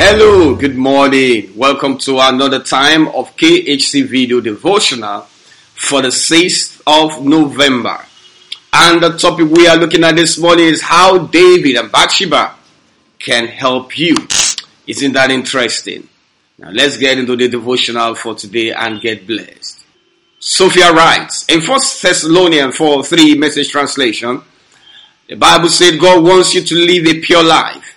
Hello, good morning. Welcome to another time of KHC video devotional for the 6th of November. And the topic we are looking at this morning is how David and Bathsheba can help you. Isn't that interesting? Now let's get into the devotional for today and get blessed. Sophia writes in 1 Thessalonians 4 3 message translation, the Bible said God wants you to live a pure life.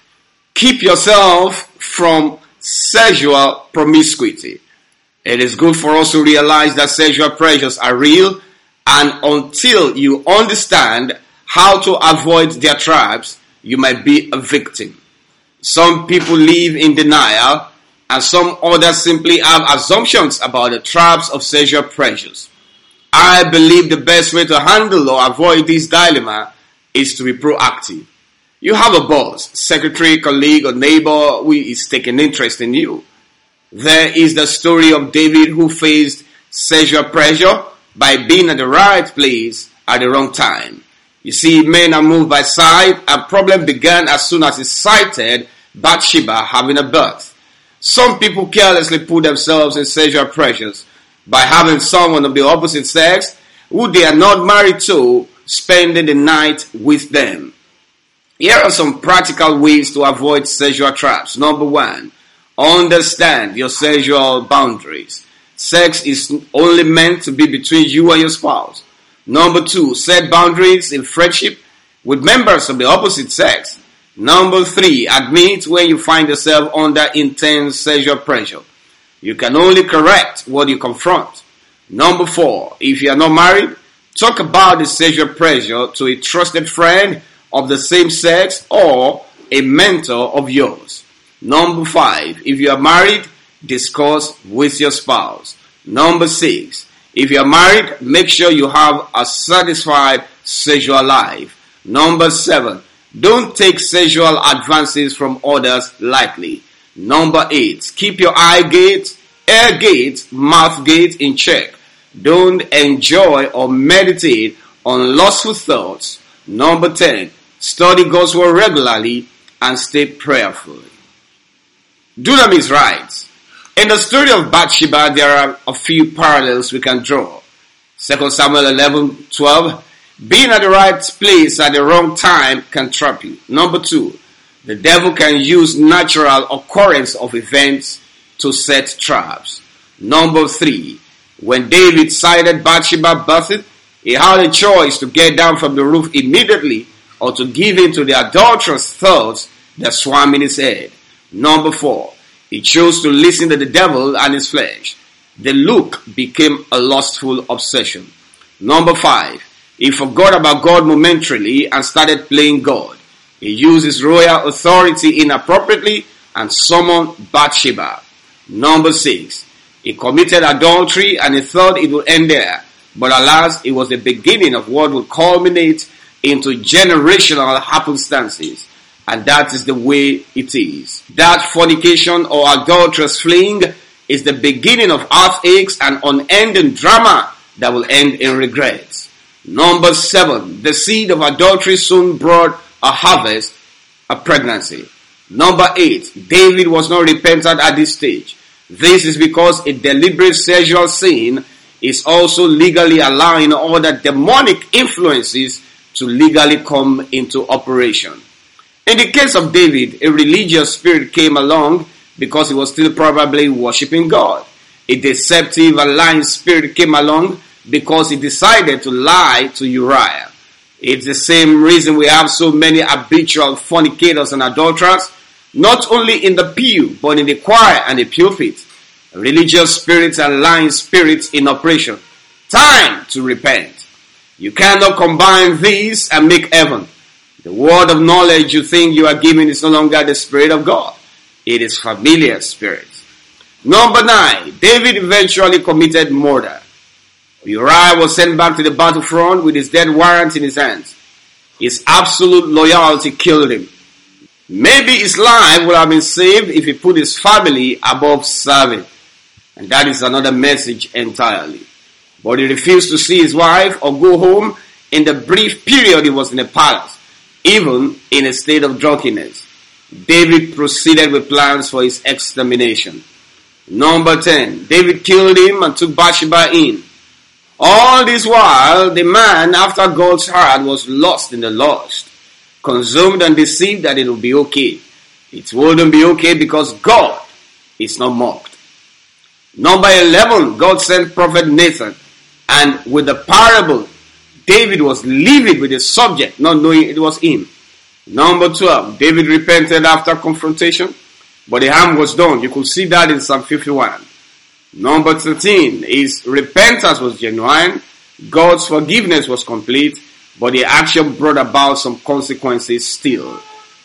Keep yourself from sexual promiscuity. It is good for us to realize that sexual pressures are real and until you understand how to avoid their traps, you might be a victim. Some people live in denial and some others simply have assumptions about the traps of sexual pressures. I believe the best way to handle or avoid this dilemma is to be proactive. You have a boss, secretary, colleague, or neighbor who is taking interest in you. There is the story of David who faced sexual pressure by being at the right place at the wrong time. You see, men are moved by sight, and problem began as soon as he sighted Bathsheba having a birth. Some people carelessly put themselves in sexual pressures by having someone of the opposite sex who they are not married to spending the night with them. Here are some practical ways to avoid sexual traps. Number one, understand your sexual boundaries. Sex is only meant to be between you and your spouse. Number two, set boundaries in friendship with members of the opposite sex. Number three, admit when you find yourself under intense sexual pressure. You can only correct what you confront. Number four, if you are not married, talk about the sexual pressure to a trusted friend of the same sex or a mentor of yours. Number five, if you are married, discuss with your spouse. Number six, if you are married, make sure you have a satisfied sexual life. Number seven, don't take sexual advances from others lightly. Number eight, keep your eye gate, ear gate, mouth gate in check. Don't enjoy or meditate on lustful thoughts. Number 10, study God's word regularly and stay prayerful. Dunam is right. In the story of Bathsheba, there are a few parallels we can draw. 2 Samuel 11, 12, being at the right place at the wrong time can trap you. Number two, the devil can use natural occurrence of events to set traps. Number three, when David sighted Bathsheba birthed, he had a choice to get down from the roof immediately or to give in to the adulterous thoughts that swam in his head. Number four, he chose to listen to the devil and his flesh. The look became a lustful obsession. Number five, he forgot about God momentarily and started playing God. He used his royal authority inappropriately and summoned Bathsheba. Number six, he committed adultery and he thought it would end there. But alas, it was the beginning of what would culminate into generational happenstances. And that is the way it is. That fornication or adulterous fling is the beginning of heartaches and unending drama that will end in regrets. Number seven, the seed of adultery soon brought a harvest, a pregnancy. Number eight, David was not repentant at this stage. This is because a deliberate sexual sin is also legally allowing all the demonic influences to legally come into operation. In the case of David, a religious spirit came along because he was still probably worshiping God. A deceptive and lying spirit came along because he decided to lie to Uriah. It's the same reason we have so many habitual fornicators and adulterers not only in the pew, but in the choir and the pulpit. Religious spirits and lying spirits in operation. Time to repent. You cannot combine these and make heaven. The word of knowledge you think you are giving is no longer the Spirit of God. It is familiar spirit. Number nine, David eventually committed murder. Uriah was sent back to the battlefront with his dead warrant in his hands. His absolute loyalty killed him. Maybe his life would have been saved if he put his family above serving. And that is another message entirely. But he refused to see his wife or go home in the brief period he was in the palace, even in a state of drunkenness. David proceeded with plans for his extermination. Number 10, David killed him and took Bathsheba in. All this while, the man after God's heart was lost in the lust, consumed and deceived that it would be okay. It wouldn't be okay because God is not mocked. Number 11, God sent prophet Nathan and with the parable, David was livid with the subject, not knowing it was him. Number 12, David repented after confrontation, but the harm was done. You could see that in Psalm 51. Number 13, his repentance was genuine, God's forgiveness was complete, but the action brought about some consequences still.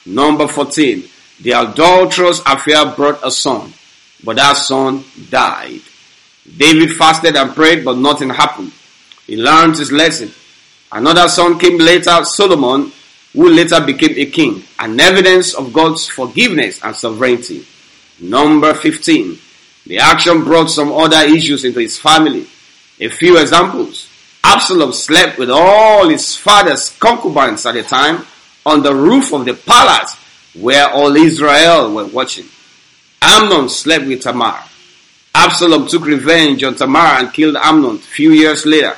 Number 14, the adulterous affair brought a son, but that son died. David fasted and prayed, but nothing happened. He learned his lesson. Another son came later, Solomon, who later became a king, an evidence of God's forgiveness and sovereignty. Number 15. The action brought some other issues into his family. A few examples. Absalom slept with all his father's concubines at the time on the roof of the palace where all Israel were watching. Amnon slept with Tamar. Absalom took revenge on Tamar and killed Amnon a few years later.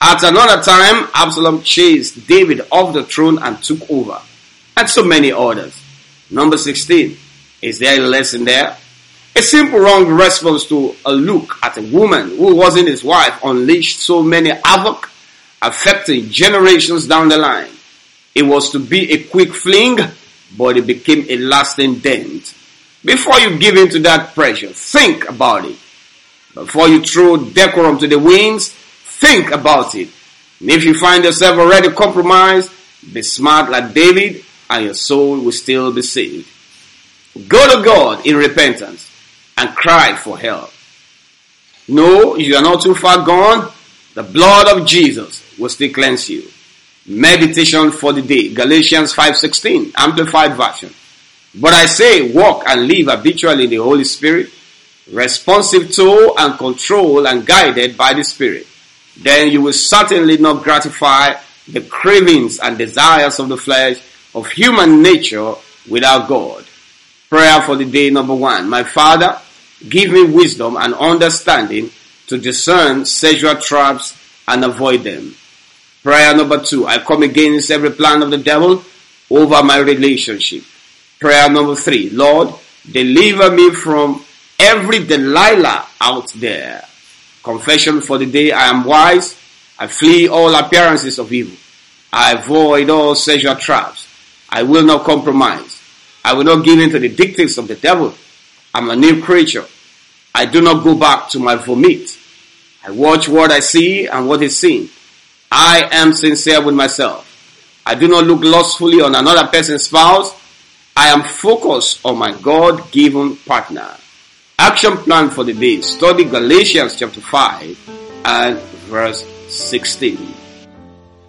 At another time, Absalom chased David off the throne and took over. And so many others. Number 16. Is there a lesson there? A simple wrong response to a look at a woman who wasn't his wife unleashed so many havoc, affecting generations down the line. It was to be a quick fling, but it became a lasting dent. Before you give in to that pressure, think about it. Before you throw decorum to the winds, Think about it. And if you find yourself already compromised, be smart like David and your soul will still be saved. Go to God in repentance and cry for help. No, you are not too far gone. The blood of Jesus will still cleanse you. Meditation for the day. Galatians 5.16, Amplified Version. But I say, walk and live habitually in the Holy Spirit, responsive to and controlled and guided by the Spirit then you will certainly not gratify the cravings and desires of the flesh of human nature without God. Prayer for the day number one. My Father, give me wisdom and understanding to discern sexual traps and avoid them. Prayer number two. I come against every plan of the devil over my relationship. Prayer number three. Lord, deliver me from every Delilah out there. Confession for the day I am wise. I flee all appearances of evil. I avoid all sexual traps. I will not compromise. I will not give in to the dictates of the devil. I'm a new creature. I do not go back to my vomit. I watch what I see and what is seen. I am sincere with myself. I do not look lustfully on another person's spouse. I am focused on my God-given partner. Action plan for the day. Study Galatians chapter 5 and verse 16.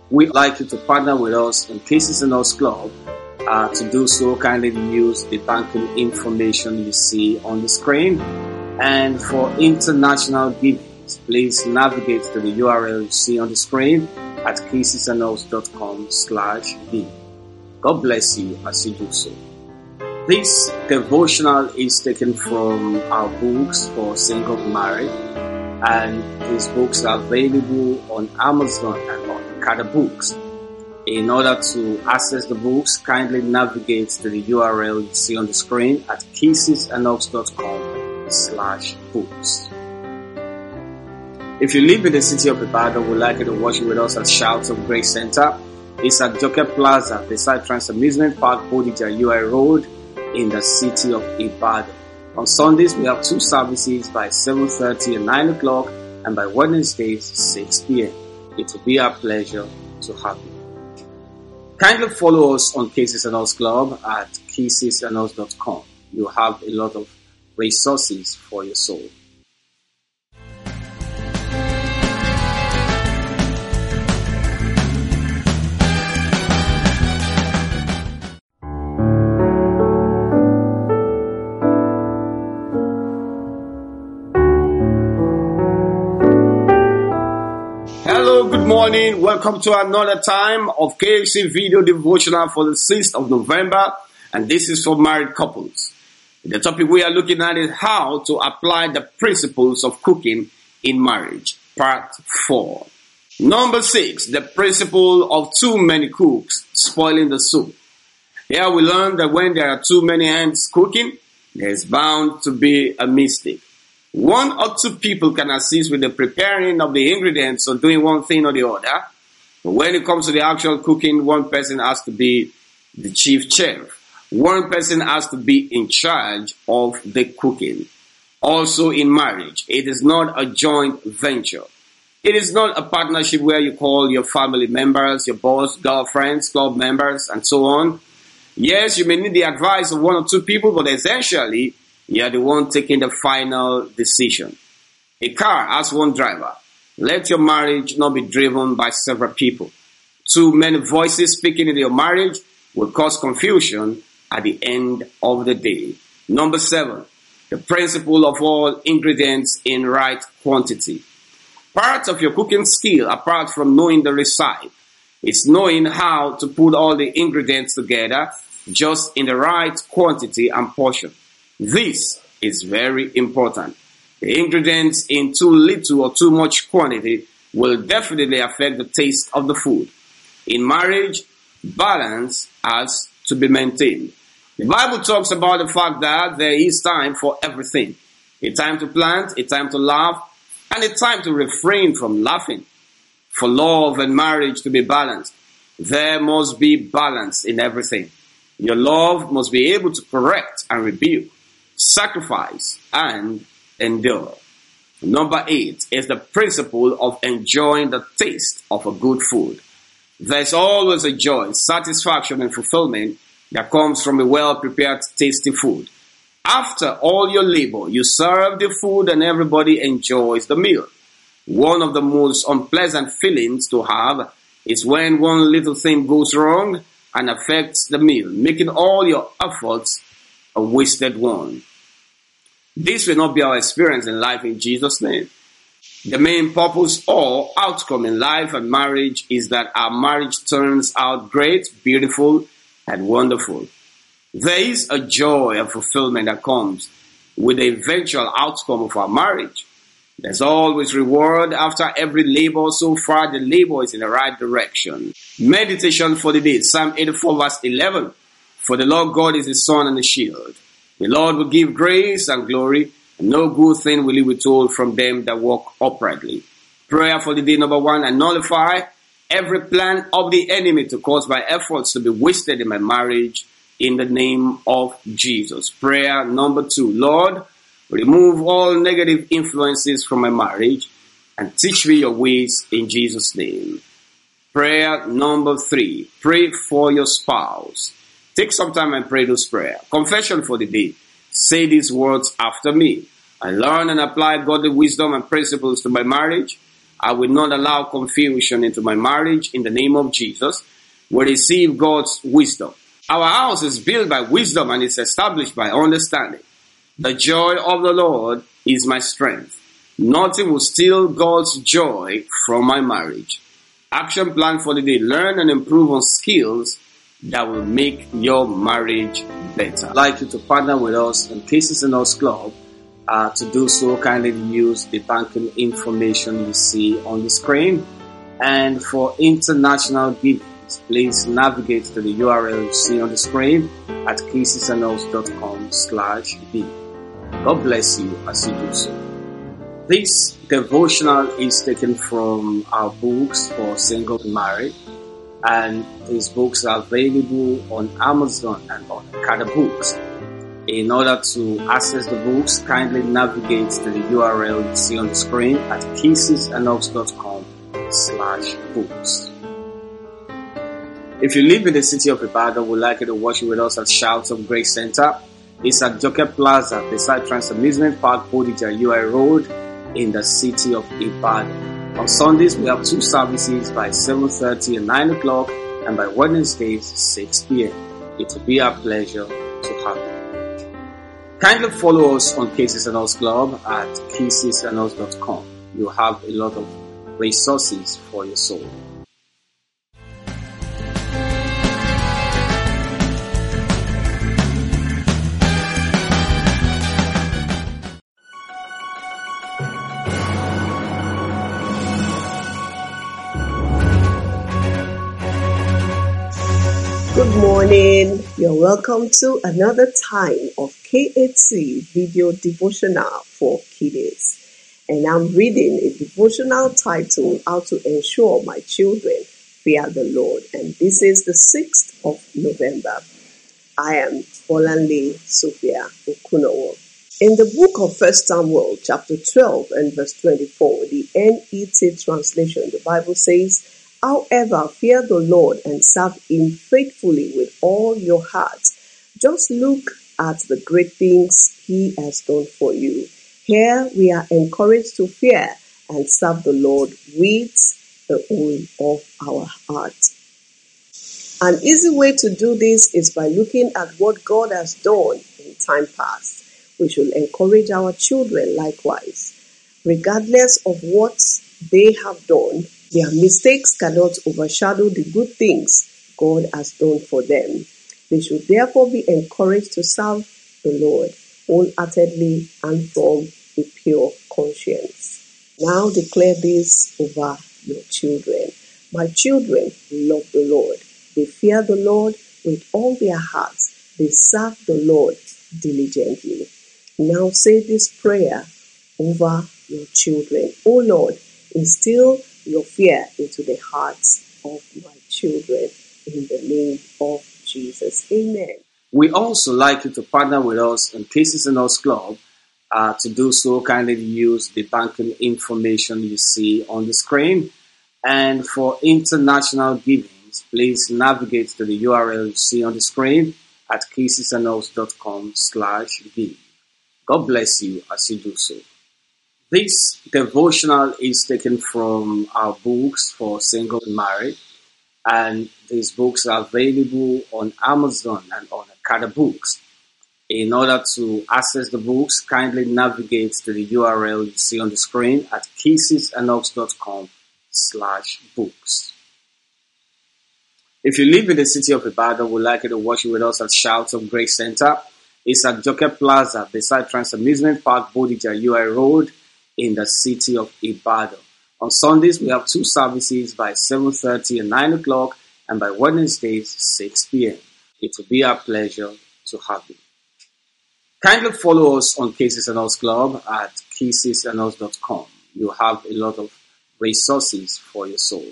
We'd like you to partner with us in Kisses and Hugs Club. Uh, to do so, kindly use the banking information you see on the screen. And for international givings, please navigate to the URL you see on the screen at kissesandhugs.com slash give. God bless you as you do so. This devotional is taken from our books for single married, and these books are available on Amazon and on Kada Books. In order to access the books, kindly navigate to the URL you see on the screen at kissesandhugs.com slash books. If you live in the city of Ibadan, we'd like you to watch with us at Shouts of Grace Center. It's at Joker Plaza, beside Trans Amusement Park, Bodija UI Road, in the city of Ibadan. On Sundays, we have two services by 7.30 and 9 o'clock and by Wednesdays, 6 p.m. It will be our pleasure to have you. Kindly follow us on Kisses and Hugs Club at kissesandhugs.com. You have a lot of resources for your soul. Morning. Welcome to another time of KHC video devotional for the 6th of November. and this is for married couples. The topic we are looking at is how to apply the principles of cooking in marriage, part 4. Number 6, the principle of too many cooks spoiling the soup. Here we learn that when there are too many hands cooking, there's bound to be a mistake. One or two people can assist with the preparing of the ingredients or doing one thing or the other. But when it comes to the actual cooking, one person has to be the chief chef. One person has to be in charge of the cooking. Also in marriage, it is not a joint venture. It is not a partnership where you call your family members, your boss, girlfriends, club members, and so on. Yes, you may need the advice of one or two people, but essentially, you are the one taking the final decision. A car has one driver. Let your marriage not be driven by several people. Too many voices speaking in your marriage will cause confusion at the end of the day. Number seven, the principle of all ingredients in right quantity. Part of your cooking skill, apart from knowing the recipe, is knowing how to put all the ingredients together just in the right quantity and portion. This is very important. The ingredients in too little or too much quantity will definitely affect the taste of the food. In marriage, balance has to be maintained. The Bible talks about the fact that there is time for everything. A time to plant, a time to laugh, and a time to refrain from laughing. For love and marriage to be balanced, there must be balance in everything. Your love must be able to correct and rebuke, sacrifice and endure. Number eight is the principle of enjoying the taste of a good food. There's always a joy, satisfaction and fulfillment that comes from a well prepared, tasty food. After all your labor, you serve the food and everybody enjoys the meal. One of the most unpleasant feelings to have is when one little thing goes wrong and affects the meal, making all your efforts a wasted one. This will not be our experience in life in Jesus' name. The main purpose or outcome in life and marriage is that our marriage turns out great, beautiful, and wonderful. There is a joy and fulfillment that comes with the eventual outcome of our marriage. There's always reward after every labor. So far, the labor is in the right direction. Meditation for the day. Psalm 84 verse 11. For the Lord God is the sun and the shield. The Lord will give grace and glory, and no good thing will he withhold from them that walk uprightly. Prayer for the day number one and nullify every plan of the enemy to cause my efforts to be wasted in my marriage in the name of Jesus. Prayer number two. Lord, remove all negative influences from my marriage and teach me your ways in Jesus' name. Prayer number three. Pray for your spouse. Take some time and pray this prayer. Confession for the day. Say these words after me. I learn and apply godly wisdom and principles to my marriage I will not allow confusion into my marriage in the name of Jesus. We receive God's wisdom. Our house is built by wisdom and is established by understanding. The joy of the Lord is my strength. Nothing will steal God's joy from my marriage. Action plan for the day. Learn and improve on skills that will make your marriage better. I'd like you to partner with us in Cases in Us Club uh, to do so, kindly use the banking information you see on the screen. And for international givings, please navigate to the URL you see on the screen at kissesandhugs.com slash B. God bless you as you do so. This devotional is taken from our books for single married, and these books are available on Amazon and on Okada Books. In order to access the books, kindly navigate to the URL you see on the screen at kissesandhugs.com slash books. If you live in the city of Ibadan, we'd like you to watch it with us at Shouts of Grace Center. It's at Joker Plaza, beside Trans Amusement Park, Bodija UI Road, in the city of Ibadan. On Sundays, we have two services by 7.30 and 9 o'clock, and by Wednesdays, 6 p.m. It will be our pleasure to have you. Kindly follow us on Kisses and Hugs Club at kissesandhugs.com. You have a lot of resources for your soul. You're welcome to another time of KHC video devotional for kiddies. And I'm reading a devotional titled How to Ensure My Children Fear the Lord. And this is the 6th of November. I am Bolanle Sophia Okunowo. In the book of 1 Samuel, chapter 12 and verse 24, the NET translation, the Bible says, However, fear the Lord and serve Him faithfully with all your heart. Just look at the great things He has done for you. Here we are encouraged to fear and serve the Lord with the whole of our heart. An easy way to do this is by looking at what God has done in time past. We should encourage our children likewise. Regardless of what they have done, their mistakes cannot overshadow the good things God has done for them. They should therefore be encouraged to serve the Lord wholeheartedly and from a pure conscience. Now declare this over your children. My children love the Lord. They fear the Lord with all their hearts. They serve the Lord diligently. Now say this prayer over your children. O Lord, instill your fear into the hearts of my children in the name of Jesus. Amen. We also like you to partner with us in Kisses and Hugs Club. Uh, to do so, kindly use the banking information you see on the screen. And for international givings, please navigate to the URL you see on the screen at kissesandhugs.com slash give. God bless you as you do so. This devotional is taken from our books for single and married, and these books are available on Amazon and on Okada Books. In order to access the books, kindly navigate to the URL you see on the screen at kissesandhugs.com slash books. If you live in the city of Ibadan, we'd like you to watch it with us at Shouts of Grace Center. It's at Joker Plaza beside Trans Amusement Park, Bodija, UI Road, in the city of Ibadan. On Sundays, we have two services by 7.30 and 9 o'clock, and by Wednesdays, 6 p.m. It will be our pleasure to have you. Kindly follow us on Kisses and Hugs Club at kissesandhugs.com. You have a lot of resources for your soul.